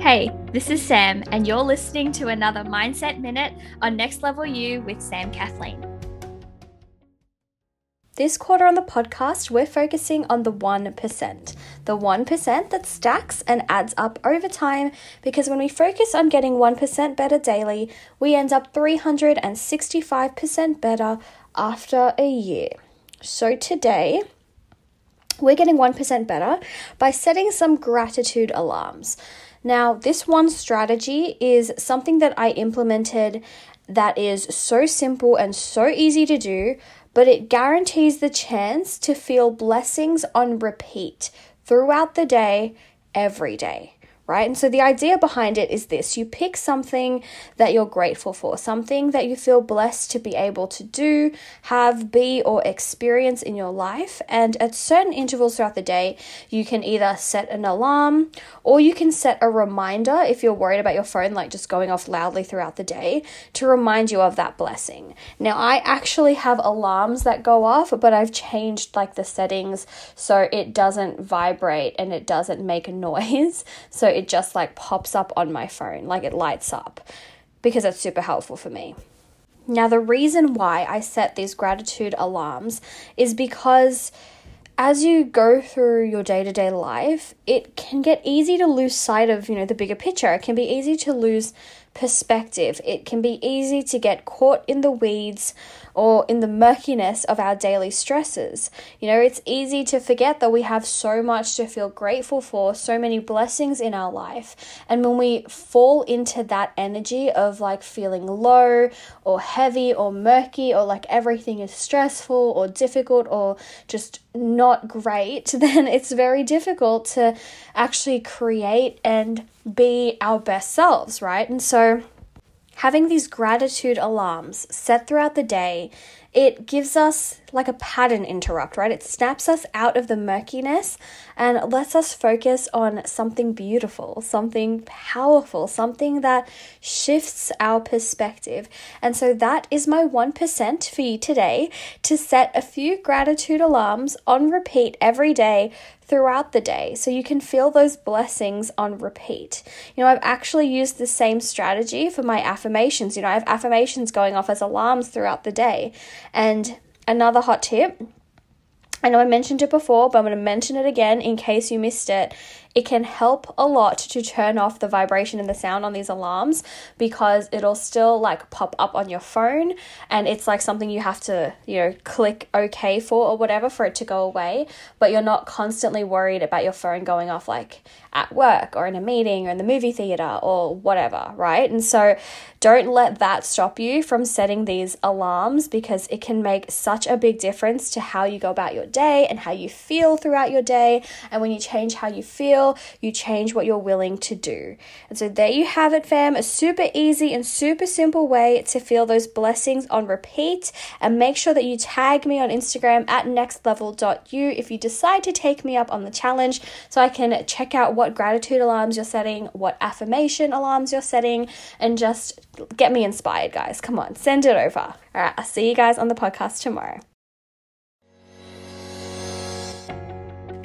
Hey, this is Sam, and you're listening to another Mindset Minute on Next Level You with Sam Kathleen. This quarter on the podcast, we're focusing on the 1%. The 1% that stacks and adds up over time because when we focus on getting 1% better daily, we end up 365% better after a year. So today, we're getting 1% better by setting some gratitude alarms. Now, this one strategy is something that I implemented that is so simple and so easy to do, but it guarantees the chance to feel blessings on repeat throughout the day, every day right? And so the idea behind it is this you pick something that you're grateful for, something that you feel blessed to be able to do, have, be, or experience in your life. And at certain intervals throughout the day, you can either set an alarm or you can set a reminder if you're worried about your phone, like just going off loudly throughout the day, to remind you of that blessing. Now, I actually have alarms that go off, but I've changed like the settings so it doesn't vibrate and it doesn't make a noise. So it just like pops up on my phone, like it lights up, because it's super helpful for me. Now, the reason why I set these gratitude alarms is because as you go through your day-to-day life, it can get easy to lose sight of, you know, the bigger picture. It can be easy to lose perspective. It can be easy to get caught in the weeds or in the murkiness of our daily stresses. You know, it's easy to forget that we have so much to feel grateful for, so many blessings in our life. And when we fall into that energy of like feeling low or heavy or murky or like everything is stressful or difficult or just not great, then it's very difficult to actually create and be our best selves, right? And so having these gratitude alarms set throughout the day, it gives us like a pattern interrupt, right? It snaps us out of the murkiness and lets us focus on something beautiful, something powerful, something that shifts our perspective. And so that is my 1% for you today to set a few gratitude alarms on repeat every day throughout the day so you can feel those blessings on repeat. You know, I've actually used the same strategy for my affirmations. You know, I have affirmations going off as alarms throughout the day. And another hot tip I know I mentioned it before, but I'm going to mention it again in case you missed it. It can help a lot to turn off the vibration and the sound on these alarms because it'll still like pop up on your phone and it's like something you have to, you know, click OK for or whatever for it to go away. But you're not constantly worried about your phone going off like at work or in a meeting or in the movie theater or whatever, right? And so don't let that stop you from setting these alarms because it can make such a big difference to how you go about your day and how you feel throughout your day. And when you change how you feel, you change what you're willing to do. And so there you have it, fam. A super easy and super simple way to feel those blessings on repeat. And make sure that you tag me on Instagram at nextlevel.u if you decide to take me up on the challenge so I can check out what gratitude alarms you're setting, what affirmation alarms you're setting, and just get me inspired, guys. Come on, send it over. All right, I'll see you guys on the podcast tomorrow.